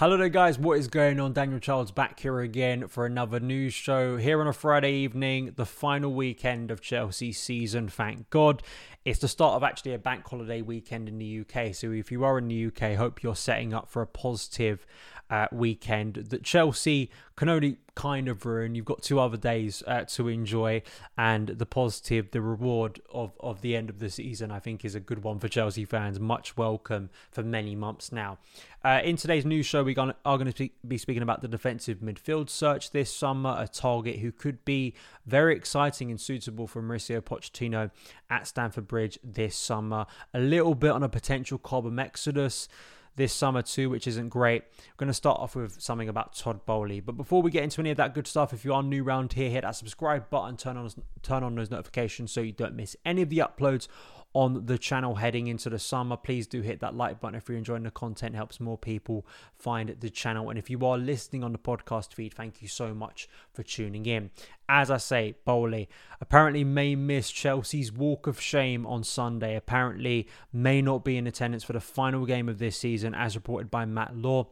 Hello there, guys. What is going on? Daniel Childs back here again for another news show here on a Friday evening, the final weekend of Chelsea season. Thank God. It's the start of actually a bank holiday weekend in the UK. So if you are in the UK, hope you're setting up for a positive uh, weekend that Chelsea can only kind of ruin. You've got two other days uh, to enjoy, and the positive, the reward of, of the end of the season, I think, is a good one for Chelsea fans. Much welcome for many months now. Uh, in today's news show, we are going to be speaking about the defensive midfield search this summer, a target who could be very exciting and suitable for Mauricio Pochettino at Stamford Bridge this summer. A little bit on a potential Cobham exodus this summer too, which isn't great. We're going to start off with something about Todd Boehly. But before we get into any of that good stuff, if you are new around here, hit that subscribe button, turn on turn on those notifications so you don't miss any of the uploads on the channel heading into the summer. Please do hit that like button if you're enjoying the content, helps more people find the channel. And if you are listening on the podcast feed, thank you so much for tuning in. As I say, Boehly apparently may miss Chelsea's walk of shame on Sunday, apparently may not be in attendance for the final game of this season, as reported by Matt Law.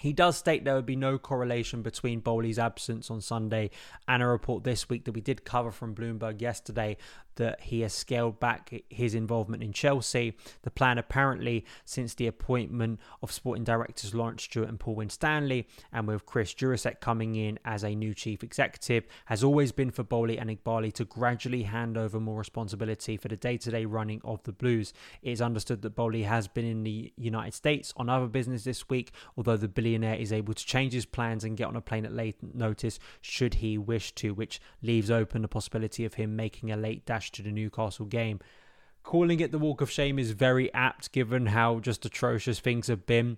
He does state there would be no correlation between Boehly's absence on Sunday and a report this week that we did cover from Bloomberg yesterday that he has scaled back his involvement in Chelsea. The plan, apparently, since the appointment of sporting directors Laurence Stewart and Paul Winstanley, and with Chris Jurasek coming in as a new chief executive, has always been for Boehly and Eghbali to gradually hand over more responsibility for the day to day running of the Blues. It is understood that Boehly has been in the United States on other business this week, although the billionaire is able to change his plans and get on a plane at late notice should he wish to, which leaves open the possibility of him making a late dash to the Newcastle game. Calling it the walk of shame is very apt given how just atrocious things have been.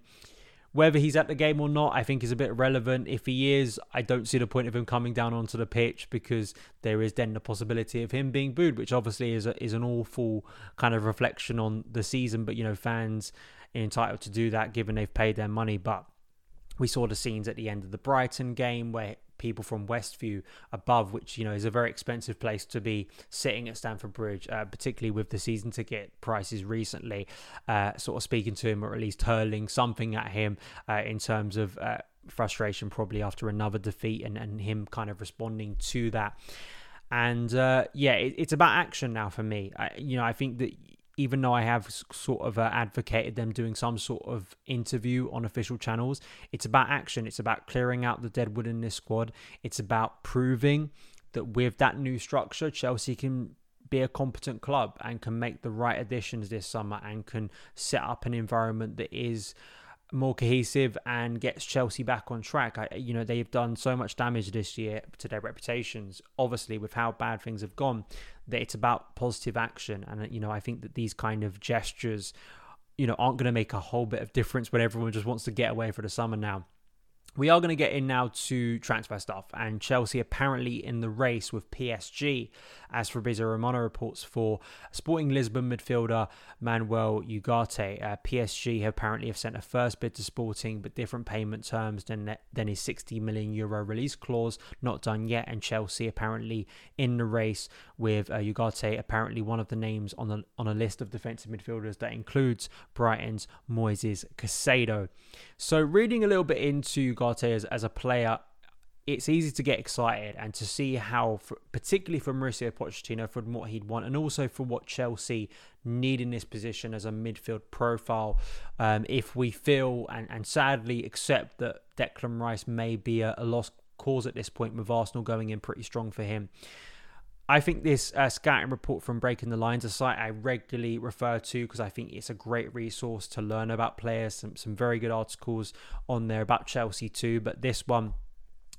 Whether he's at the game or not, I think is a bit relevant. If he is, I don't see the point of him coming down onto the pitch because there is then the possibility of him being booed, which obviously is a, is an awful kind of reflection on the season. But you know, fans are entitled to do that given they've paid their money. But we saw the scenes at the end of the Brighton game where people from Westview above, which you know is a very expensive place to be sitting at Stamford Bridge, uh, particularly with the season ticket prices recently, uh, sort of speaking to him or at least hurling something at him uh, in terms of uh, frustration, probably after another defeat, and, and him kind of responding to that. And uh, yeah, it, it's about action now for me. I, you know, I think that even though I have sort of uh, advocated them doing some sort of interview on official channels, it's about action. It's about clearing out the deadwood in this squad. It's about proving that with that new structure, Chelsea can be a competent club and can make the right additions this summer and can set up an environment that is more cohesive and gets Chelsea back on track. I, you know, they've done so much damage this year to their reputations, obviously, with how bad things have gone, that it's about positive action. And, you know, I think that these kind of gestures, you know, aren't going to make a whole bit of difference when everyone just wants to get away for the summer now. We are going to get in now to transfer stuff, and Chelsea apparently in the race with PSG, as Fabrizio Romano reports for Sporting Lisbon midfielder Manuel Ugarte. Uh, PSG apparently have sent a first bid to Sporting, but different payment terms than than his 60 million euro release clause. Not done yet, and Chelsea apparently in the race with uh, Ugarte, apparently one of the names on the on a list of defensive midfielders that includes Brighton's Moises Caicedo. So reading a little bit into Ugarte as, as a player, it's easy to get excited and to see how, for, particularly for Mauricio Pochettino, for what he'd want, and also for what Chelsea need in this position as a midfield profile. Um, if we feel and, and sadly accept that Declan Rice may be a, a lost cause at this point, with Arsenal going in pretty strong for him. I think this uh, scouting report from Breaking the Lines, a site I regularly refer to because I think it's a great resource to learn about players. Some some very good articles on there about Chelsea too, but this one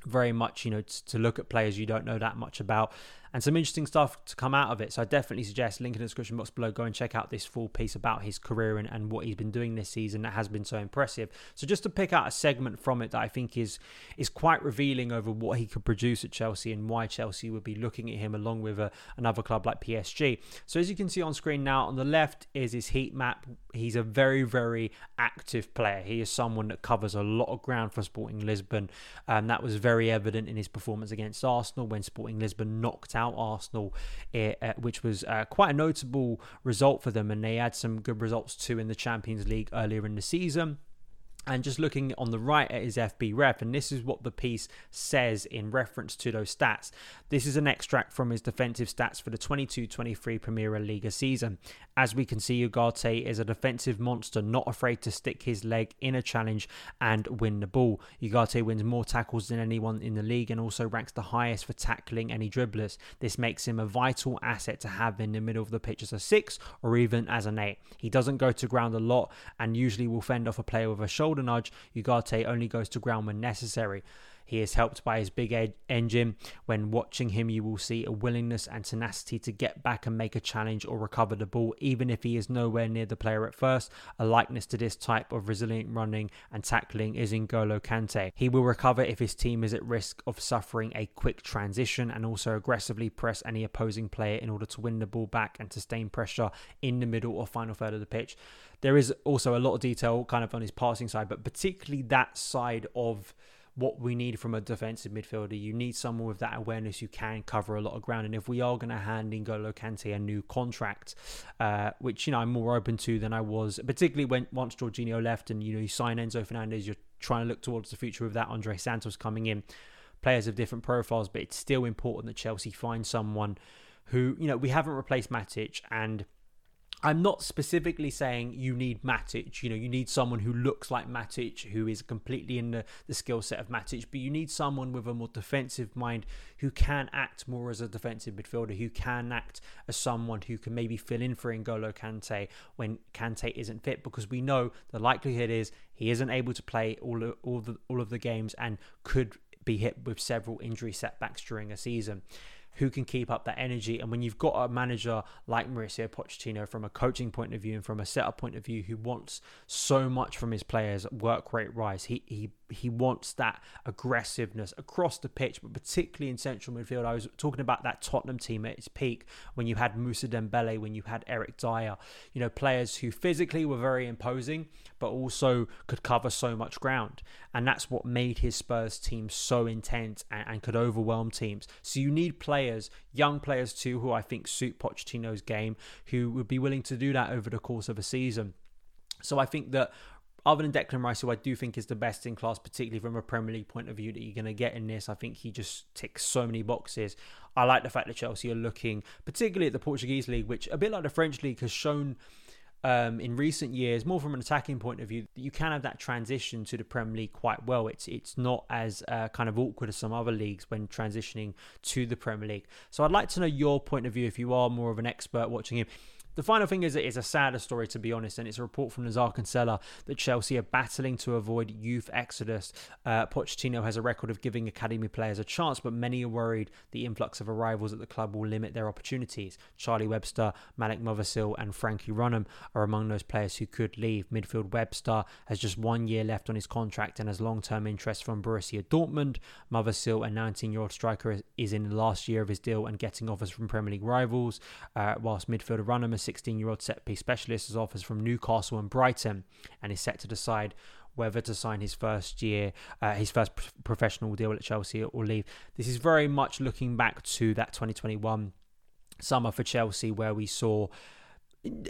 very much you know to look at players you don't know that much about and some interesting stuff to come out of it. So I definitely suggest link in the description box below. Go and check out this full piece about his career and, and what he's been doing this season that has been so impressive. So just to pick out a segment from it that I think is is quite revealing over what he could produce at Chelsea and why Chelsea would be looking at him along with a, another club like PSG. So as you can see on screen now, on the left is his heat map. He's a very very active player. He is someone that covers a lot of ground for Sporting Lisbon. and that was very evident in his performance against Arsenal when Sporting Lisbon knocked out Arsenal, uh, which was uh, quite a notable result for them. And they had some good results too in the Champions League earlier in the season. And just looking on the right at his FBref, and this is what the piece says in reference to those stats. This is an extract from his defensive stats for the 22 23 Premier League season. As we can see, Ugarte is a defensive monster, not afraid to stick his leg in a challenge and win the ball. Ugarte wins more tackles than anyone in the league and also ranks the highest for tackling any dribblers. This makes him a vital asset to have in the middle of the pitch as a six or even as an eight. He doesn't go to ground a lot and usually will fend off a player with a shoulder nudge. Ugarte only goes to ground when necessary. He is helped by his big ed- engine. When watching him, you will see a willingness and tenacity to get back and make a challenge or recover the ball, even if he is nowhere near the player at first. A likeness to this type of resilient running and tackling is N'Golo Kante. He will recover if his team is at risk of suffering a quick transition and also aggressively press any opposing player in order to win the ball back and sustain pressure in the middle or final third of the pitch. There is also a lot of detail kind of on his passing side, but particularly that side of what we need from a defensive midfielder. You need someone with that awareness who can cover a lot of ground. And if we are going to hand N'Golo Kante a new contract, uh, which you know I'm more open to than I was, particularly when once Jorginho left and you know you sign Enzo Fernandez, you're trying to look towards the future with that Andrey Santos coming in. Players of different profiles, but it's still important that Chelsea find someone who you know we haven't replaced Matic and I'm not specifically saying you need Matic. You know, you need someone who looks like Matic, who is completely in the, the skill set of Matic, but you need someone with a more defensive mind who can act more as a defensive midfielder, who can act as someone who can maybe fill in for N'Golo Kante when Kante isn't fit, because we know the likelihood is he isn't able to play all of, all the all of the games and could be hit with several injury setbacks during a season who can keep up that energy. And when you've got a manager like Mauricio Pochettino, from a coaching point of view and from a setup point of view, who wants so much from his players, work rate rise, he he he wants that aggressiveness across the pitch, but particularly in central midfield. I was talking about that Tottenham team at its peak when you had Moussa Dembele, when you had Eric Dier, you know, players who physically were very imposing, but also could cover so much ground. And that's what made his Spurs team so intense and, and could overwhelm teams. So you need players, young players too, who I think suit Pochettino's game, who would be willing to do that over the course of a season. So I think that other than Declan Rice, who I do think is the best in class, particularly from a Premier League point of view, that you're going to get in this. I think he just ticks so many boxes. I like the fact that Chelsea are looking, particularly at the Portuguese league, which a bit like the French league has shown. Um, in recent years, more from an attacking point of view, you can have that transition to the Premier League quite well. It's it's not as uh, kind of awkward as some other leagues when transitioning to the Premier League. So I'd like to know your point of view if you are more of an expert watching him. The final thing is it's a sadder story to be honest, and it's a report from Nizaar Kinsella that Chelsea are battling to avoid youth exodus. Uh, Pochettino has a record of giving academy players a chance, but many are worried the influx of arrivals at the club will limit their opportunities. Charlie Webster, Malik Mothersille, and Frankie Runham are among those players who could leave. Midfield Webster has just one year left on his contract and has long-term interest from Borussia Dortmund. Mothersille, a 19-year-old striker, is in the last year of his deal and getting offers from Premier League rivals, uh, whilst midfielder Runham is 16 year old set piece specialist has offers from Newcastle and Brighton and is set to decide whether to sign his first year, uh, his first professional deal at Chelsea or leave. This is very much looking back to that 2021 summer for Chelsea where we saw.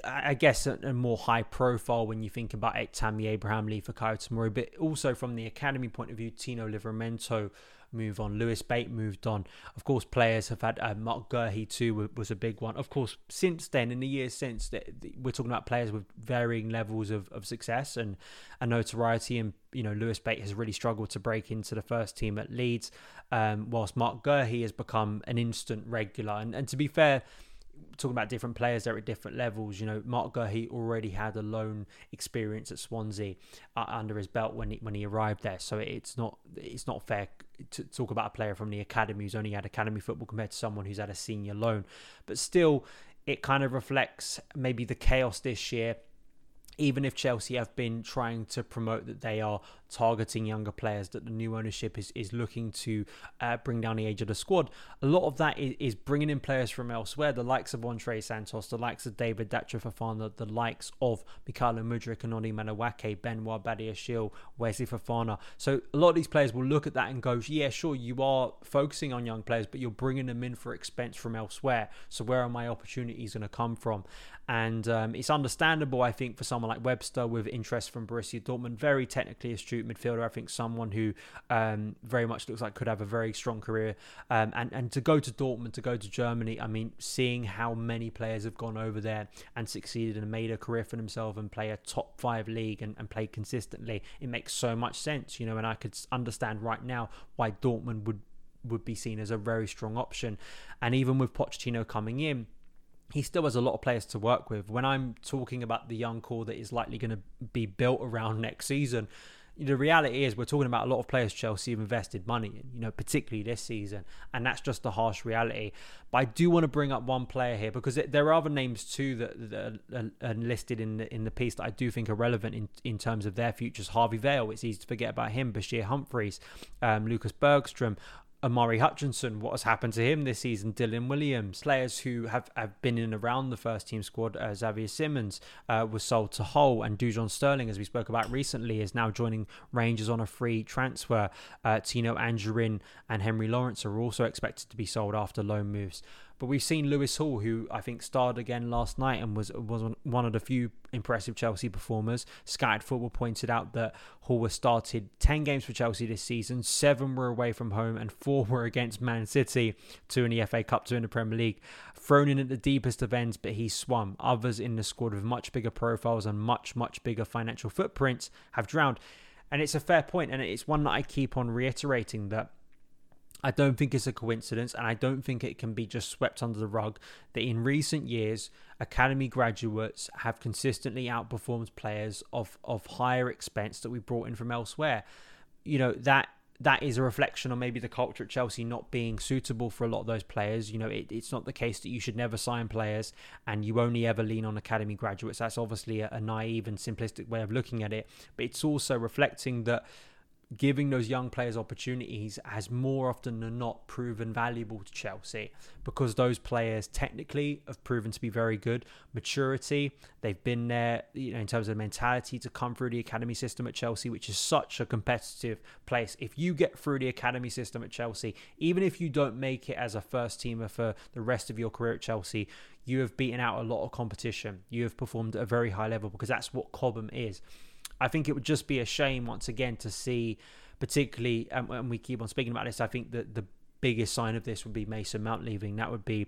I guess a, a, more high profile when you think about it, Tammy Abraham, Lee for Tomori, but also from the academy point of view, Tino Livramento move on. Lewis Bate moved on. Of course, players have had uh, Marc Guéhi too was a big one. Of course, since then, in the years since, we're talking about players with varying levels of, of success and, and notoriety. And you know, Lewis Bate has really struggled to break into the first team at Leeds, um, whilst Marc Guéhi has become an instant regular. And, and to be fair talking about different players there at different levels. You know, Marc Guéhi already had a loan experience at Swansea uh, under his belt when he, when he arrived there. So it's not it's not fair to talk about a player from the academy who's only had academy football compared to someone who's had a senior loan. But still, it kind of reflects maybe the chaos this year even if Chelsea have been trying to promote that they are targeting younger players, that the new ownership is, is looking to uh, bring down the age of the squad, a lot of that is, is bringing in players from elsewhere, the likes of Andrey Santos, the likes of David Datro Fofana, the likes of Mykhailo Mudryk and Noni Madueke, Benoit Badiashile, Wesley Fofana. So a lot of these players will look at that and go, yeah, sure, you are focusing on young players, but you're bringing them in for expense from elsewhere. So where are my opportunities going to come from? And um, it's understandable, I think, for someone like Webster with interest from Borussia Dortmund, very technically astute midfielder. I think someone who um, very much looks like could have a very strong career. Um, and and to go to Dortmund, to go to Germany, I mean, seeing how many players have gone over there and succeeded and made a career for themselves and play a top five league and, and play consistently, it makes so much sense, you know. And I could understand right now why Dortmund would would be seen as a very strong option. And even with Pochettino coming in he still has a lot of players to work with. When I'm talking about the young core that is likely going to be built around next season, the reality is we're talking about a lot of players Chelsea have invested money in, you know, particularly this season, and that's just the harsh reality. But I do want to bring up one player here because there are other names too that, that are listed in the in the piece that I do think are relevant in in terms of their futures. Harvey Vale, it's easy to forget about him. Bashir Humphreys, um, Lucas Bergstrom, Omari Hutchinson, what has happened to him this season, Dylan Williams, players who have, have been in and around the first team squad. Uh, Xavier Simons uh, was sold to Hull, and Dujon Sterling, as we spoke about recently, is now joining Rangers on a free transfer. Uh, Tino Anjorin and Henry Lawrence are also expected to be sold after loan moves. But we've seen Lewis Hall, who I think starred again last night and was was one of the few impressive Chelsea performers. Scattered Football pointed out that Hall was started 10 games for Chelsea this season, seven were away from home, and four were against Man City, two in the FA Cup, two in the Premier League. Thrown in at the deepest of ends, but he swum. Others in the squad with much bigger profiles and much, much bigger financial footprints have drowned. And it's a fair point, and it's one that I keep on reiterating that I don't think it's a coincidence, and I don't think it can be just swept under the rug that in recent years, academy graduates have consistently outperformed players of, of higher expense that we brought in from elsewhere. You know, that that is a reflection on maybe the culture at Chelsea not being suitable for a lot of those players. You know, it, it's not the case that you should never sign players and you only ever lean on academy graduates. That's obviously a, a naive and simplistic way of looking at it. But it's also reflecting that giving those young players opportunities has more often than not proven valuable to Chelsea because those players technically have proven to be very good. Maturity, they've been there, you know, in terms of mentality to come through the academy system at Chelsea, which is such a competitive place. If you get through the academy system at Chelsea, even if you don't make it as a first teamer for the rest of your career at Chelsea, you have beaten out a lot of competition. You have performed at a very high level because that's what Cobham is. I think it would just be a shame once again to see, particularly, um, and we keep on speaking about this. I think that the biggest sign of this would be Mason Mount leaving. That would be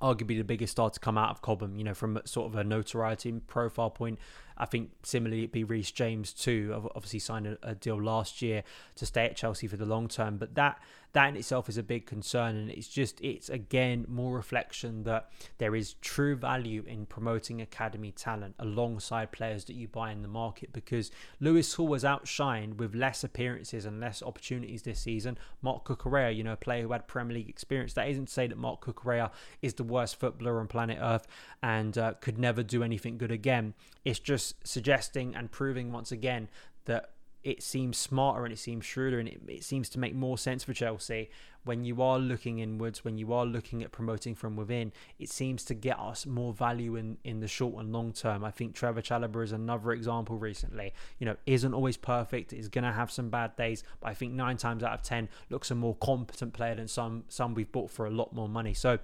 arguably the biggest star to come out of Cobham, you know, from sort of a notoriety profile point. I think similarly it'd be Reece James too. Obviously signed a, a, deal last year to stay at Chelsea for the long term, but that that in itself is a big concern, and it's just it's again more reflection that there is true value in promoting academy talent alongside players that you buy in the market. Because Lewis Hall was outshined with less appearances and less opportunities this season. Marc Cucurella, you know, a player who had Premier League experience. That isn't to say that Marc Cucurella is the worst footballer on planet Earth and uh, could never do anything good again. It's just suggesting and proving once again that it seems smarter and it seems shrewder and it, it seems to make more sense for Chelsea when you are looking inwards, when you are looking at promoting from within. It seems to get us more value in, in the short and long term. I think Trevoh Chalobah is another example recently. You know, isn't always perfect, is going to have some bad days, but I think nine times out of ten looks a more competent player than some some we've bought for a lot more money. So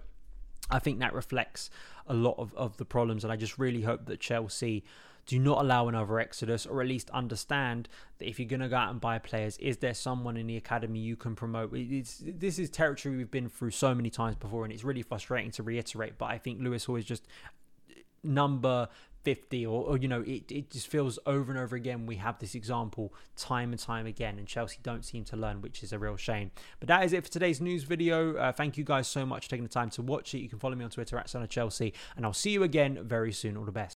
I think that reflects a lot of, of the problems, and I just really hope that Chelsea do not allow another exodus, or at least understand that if you're going to go out and buy players, is there someone in the academy you can promote? It's, this is territory we've been through so many times before, and it's really frustrating to reiterate. But I think Lewis is just number 50 or, or, you know it, it just feels over and over again we have this example time and time again and chelsea don't seem to learn which is a real shame but that is it for today's news video uh, thank you guys so much for taking the time to watch it you can follow me on twitter at son of chelsea and i'll see you again very soon all the best